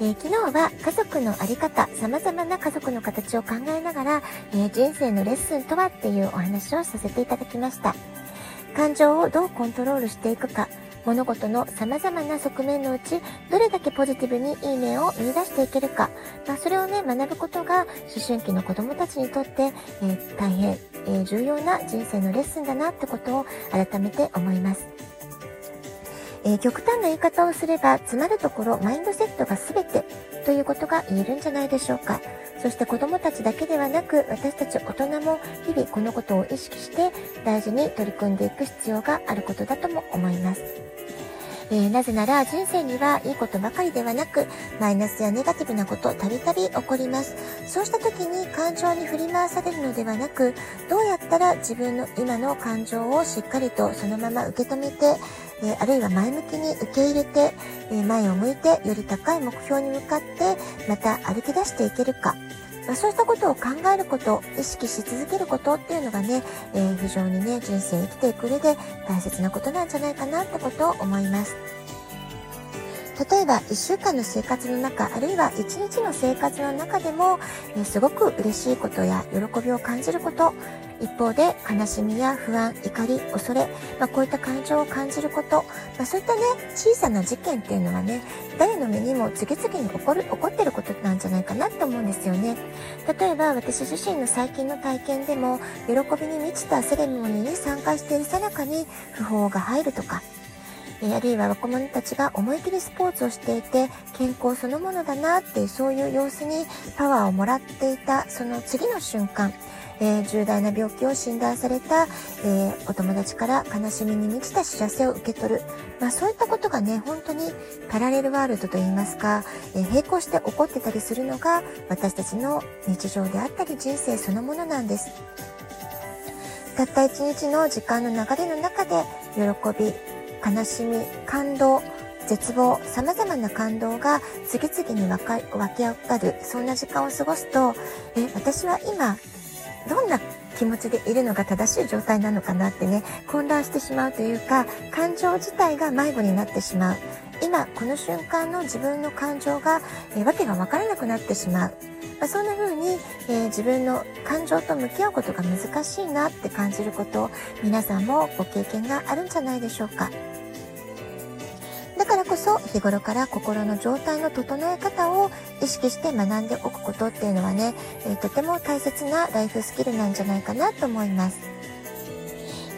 えー、昨日は家族のあり方、様々な家族の形を考えながら、えー、人生のレッスンとはっていうお話をさせていただきました。感情をどうコントロールしていくか、物事の様々な側面のうち、どれだけポジティブにいい面を見出していけるか、まあ、それをね、学ぶことが、思春期の子供たちにとって、えー、大変、え重要な人生のレッスンだなってことを改めて思います。えー、極端な言い方をすれば、詰まるところ、マインドセットが全てということが言えるんじゃないでしょうか。そして子供たちだけではなく、私たち大人も日々このことを意識して大事に取り組んでいく必要があることだとも思います。えー、なぜなら人生にはいいことばかりではなく、マイナスやネガティブなこと、たびたび起こります。そうした時に感情に振り回されるのではなく、どうやったら自分の今の感情をしっかりとそのまま受け止めて、えあるいは前向きに受け入れて、え前を向いてより高い目標に向かってまた歩き出していけるか。まあ、そうしたことを考えること、意識し続けることっていうのがね、えー、非常にね、人生生きていく上で大切なことなんじゃないかなってことを思います。例えば1週間の生活の中あるいは1日の生活の中でも、えすごく嬉しいことや喜びを感じること一方で悲しみや不安怒り恐れ、まあ、こういった感情を感じること、まあ、そういったね小さな事件っていうのはね誰の目にも次々に起こる起こってることなんじゃないかなと思うんですよね。例えば私自身の最近の体験でも喜びに満ちたセレモニーに参加しているさなかに訃報が入るとかあるいは若者たちが思い切りスポーツをしていて健康そのものだなってそういう様子にパワーをもらっていたその次の瞬間えー、重大な病気を診断された、えー、お友達から悲しみに満ちた知らせを受け取る、まあ、そういったことがね本当にパラレルワールドといいますか、えー、並行して起こってたりするのが私たちの日常であったり人生そのものなんです。たった一日の時間の流れの中で喜び悲しみ、感動、絶望、様々な感動が次々に湧き上がる、そんな時間を過ごすと、え、私は今、どんな気持ちでいるのが正しい状態なのかなってね、混乱してしまうというか、感情自体が迷子になってしまう。今、この瞬間の自分の感情が、えわけがわからなくなってしまう。まあ、そんな風に、えー、自分の感情と向き合うことが難しいなって感じること皆さんもご経験があるんじゃないでしょうか。だからこそ日頃から心の状態の整え方を意識して学んでおくことっていうのはね、えー、とても大切なライフスキルなんじゃないかなと思います。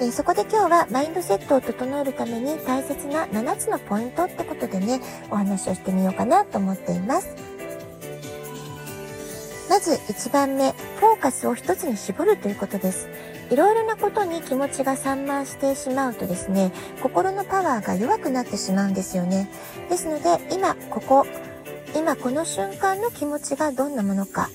えー、そこで今日はマインドセットを整えるために大切な7つのポイントってことでね、お話をしてみようかなと思っています。まず1番目、フォーカスを一つに絞るということです。いろいろなことに気持ちが散漫してしまうとですね、心のパワーが弱くなってしまうんですよね。ですので、今、ここ、今この瞬間の気持ちがどんなものか、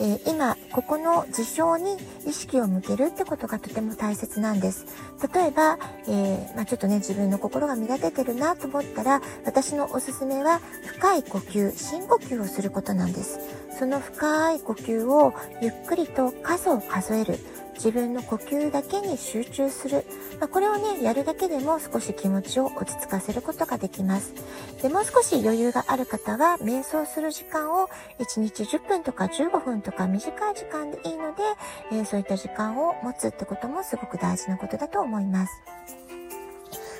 えー、今、ここの事象に意識を向けるってことがとても大切なんです。例えば、えー、まあ、ちょっとね、自分の心が乱れてるなと思ったら、私のおすすめは、深い呼吸、深呼吸をすることなんです。その深い呼吸をゆっくりと数を数える。自分の呼吸だけに集中する。まあ、これをね、やるだけでも少し気持ちを落ち着かせることができます。で、もう少し余裕がある方は、瞑想する時間を1日10分とか15分とか短い時間でいいので、えー、そういった時間を持つってこともすごく大事なことだと思います。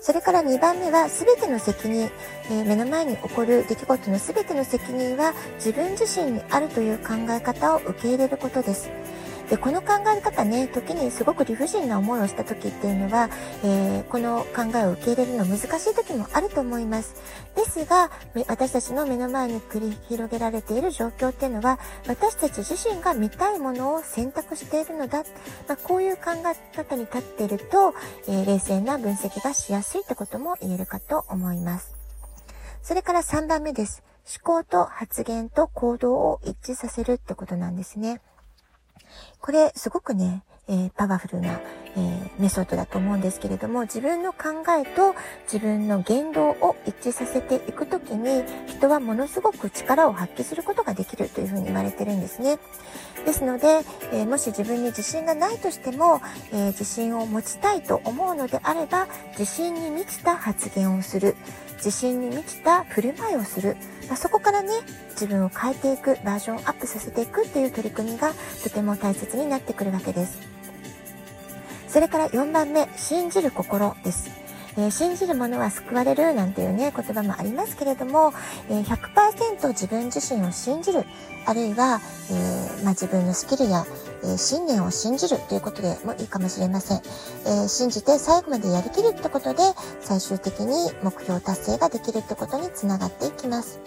それから2番目は全ての責任、えー、目の前に起こる出来事の全ての責任は自分自身にあるという考え方を受け入れることです。で、この考え方ね、時にすごく理不尽な思いをした時っていうのは、えー、この考えを受け入れるの難しい時もあると思います。ですが、私たちの目の前に繰り広げられている状況っていうのは、私たち自身が見たいものを選択しているのだ。まあ、こういう考え方に立っていると、えー、冷静な分析がしやすいってことも言えるかと思います。それから3番目です。思考と発言と行動を一致させるってことなんですね。これすごくね、えー、パワフルな、えー、メソッドだと思うんですけれども、自分の考えと自分の言動を一致させていくときに、人はものすごく力を発揮することができるというふうに言われてるんですね。ですので、えー、もし自分に自信がないとしても、え自信を持ちたいと思うのであれば、自信に満ちた発言をする。自信に満ちた振る舞いをする。まあ、そこからね、自分を変えていく、バージョンアップさせていくっていう取り組みがとても大切になってくるわけです。それから4番目、信じる心です。え、信じる者は救われるなんていうね、言葉もありますけれども、え、100%自分自身を信じる、あるいは、えー、まあ、自分のスキルや、え信念を信じるということでもいいかもしれません。え信じて最後までやりきるってことで、最終的に目標達成ができるってことにつながっていきます。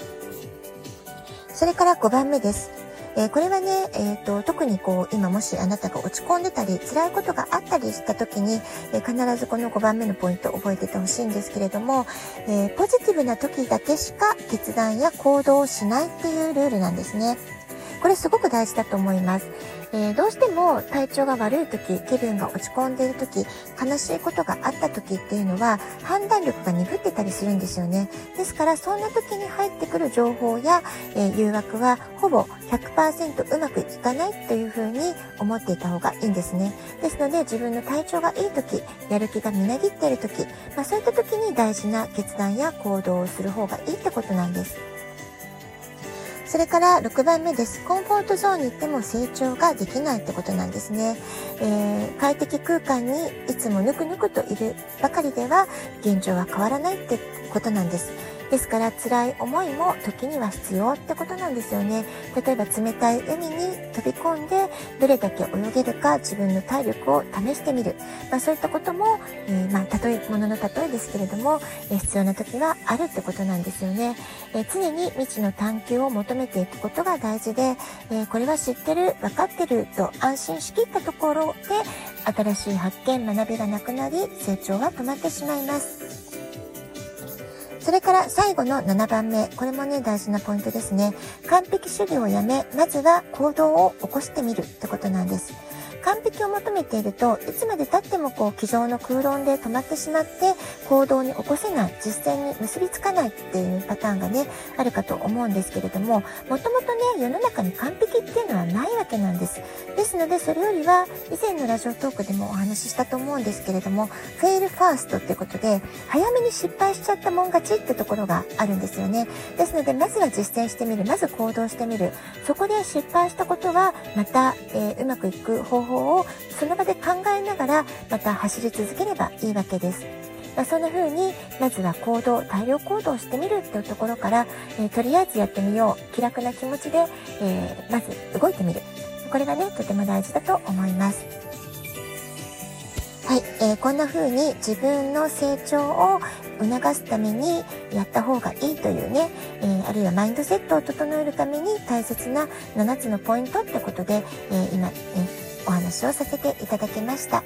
それから5番目です。えー、これはね、えーと、特にこう今もしあなたが落ち込んでたり辛いことがあったりした時に、えー、必ずこの5番目のポイントを覚えててほしいんですけれども、えー、ポジティブな時だけしか決断や行動をしないっていうルールなんですね。これすごく大事だと思います。えー、どうしても体調が悪い時、気分が落ち込んでいる時、悲しいことがあった時っていうのは判断力が鈍ってたりするんですよね。ですからそんな時に入ってくる情報や、えー、誘惑はほぼ100%うまくいかないというふうに思っていた方がいいんですね。ですので自分の体調がいい時、やる気がみなぎっている時、まあ、そういった時に大事な決断や行動をする方がいいってことなんです。それから6番目です。コンフォートゾーンに行っても成長ができないってことなんですね。えー、快適空間にいつもぬくぬくといるばかりでは現状は変わらないってことなんです。ですから辛い思いも時には必要ってことなんですよね。例えば冷たい海に飛び込んでどれだけ泳げるか自分の体力を試してみる。まあそういったことも、えー、まあ例え、ものの例えですけれども、えー、必要な時はあるってことなんですよね。えー、常に未知の探求を求めていくことが大事で、えこれは知ってる、分かってると安心しきったところで新しい発見、学びがなくなり成長は止まってしまいます。それから最後の7番目。これもね、大事なポイントですね。完璧主義をやめ、まずは行動を起こしてみるってことなんです。完璧を求めているといつまで経ってもこう机上の空論で止まってしまって行動に起こせない実践に結びつかないっていうパターンがねあるかと思うんですけれどももともとね世の中に完璧っていうのはないわけなんです。ですのでそれよりは以前のラジオトークでもお話ししたと思うんですけれどもフェイルファーストっていうことで早めに失敗しちゃったもん勝ちってところがあるんですよね。ですのでまずは実践してみるまず行動してみる。そこで失敗したことはまた、えー、うまくいく方法法をその場で考えながらまた走り続ければいいわけです。まあ、そんな風にまずは行動大量行動してみるっていうところから、えー、とりあえずやってみよう。気楽な気持ちで、えー、まず動いてみる。これがねとても大事だと思います。はい、えー、こんな風に自分の成長を促すためにやった方がいいというね、えー、あるいはマインドセットを整えるために大切な7つのポイントってことで、えー、今、えお話をさせていただきました、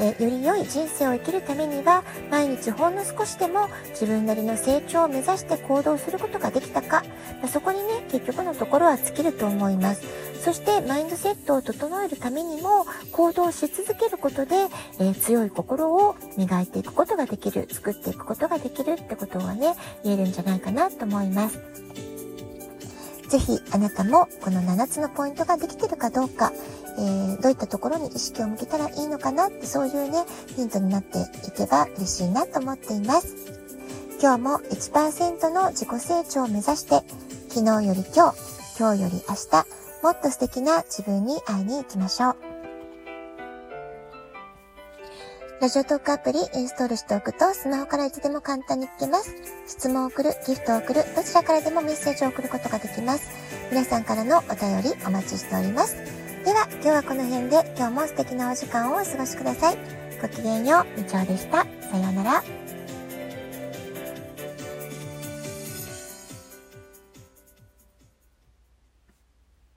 えより良い人生を生きるためには毎日ほんの少しでも自分なりの成長を目指して行動することができたか。まそこにね結局のところは尽きると思います。そしてマインドセットを整えるためにも行動し続けることで、えー、強い心を磨いていくことができる。作っていくことができるってことはね言えるんじゃないかなと思います。ぜひあなたもこの7つのポイントができてるかどうか、えー、どういったところに意識を向けたらいいのかなってそういうね、ヒントになっていけば嬉しいなと思っています。今日も1%の自己成長を目指して、昨日より今日、今日より明日、もっと素敵な自分に会いに行きましょう。ラジオトークアプリインストールしておくとスマホからいつでも簡単に聞けます。質問を送る、ギフトを送る、どちらからでもメッセージを送ることができます。皆さんからのお便りお待ちしております。では、今日はこの辺で今日も素敵なお時間をお過ごしください。ごきげんよう、みちおでした。さようなら。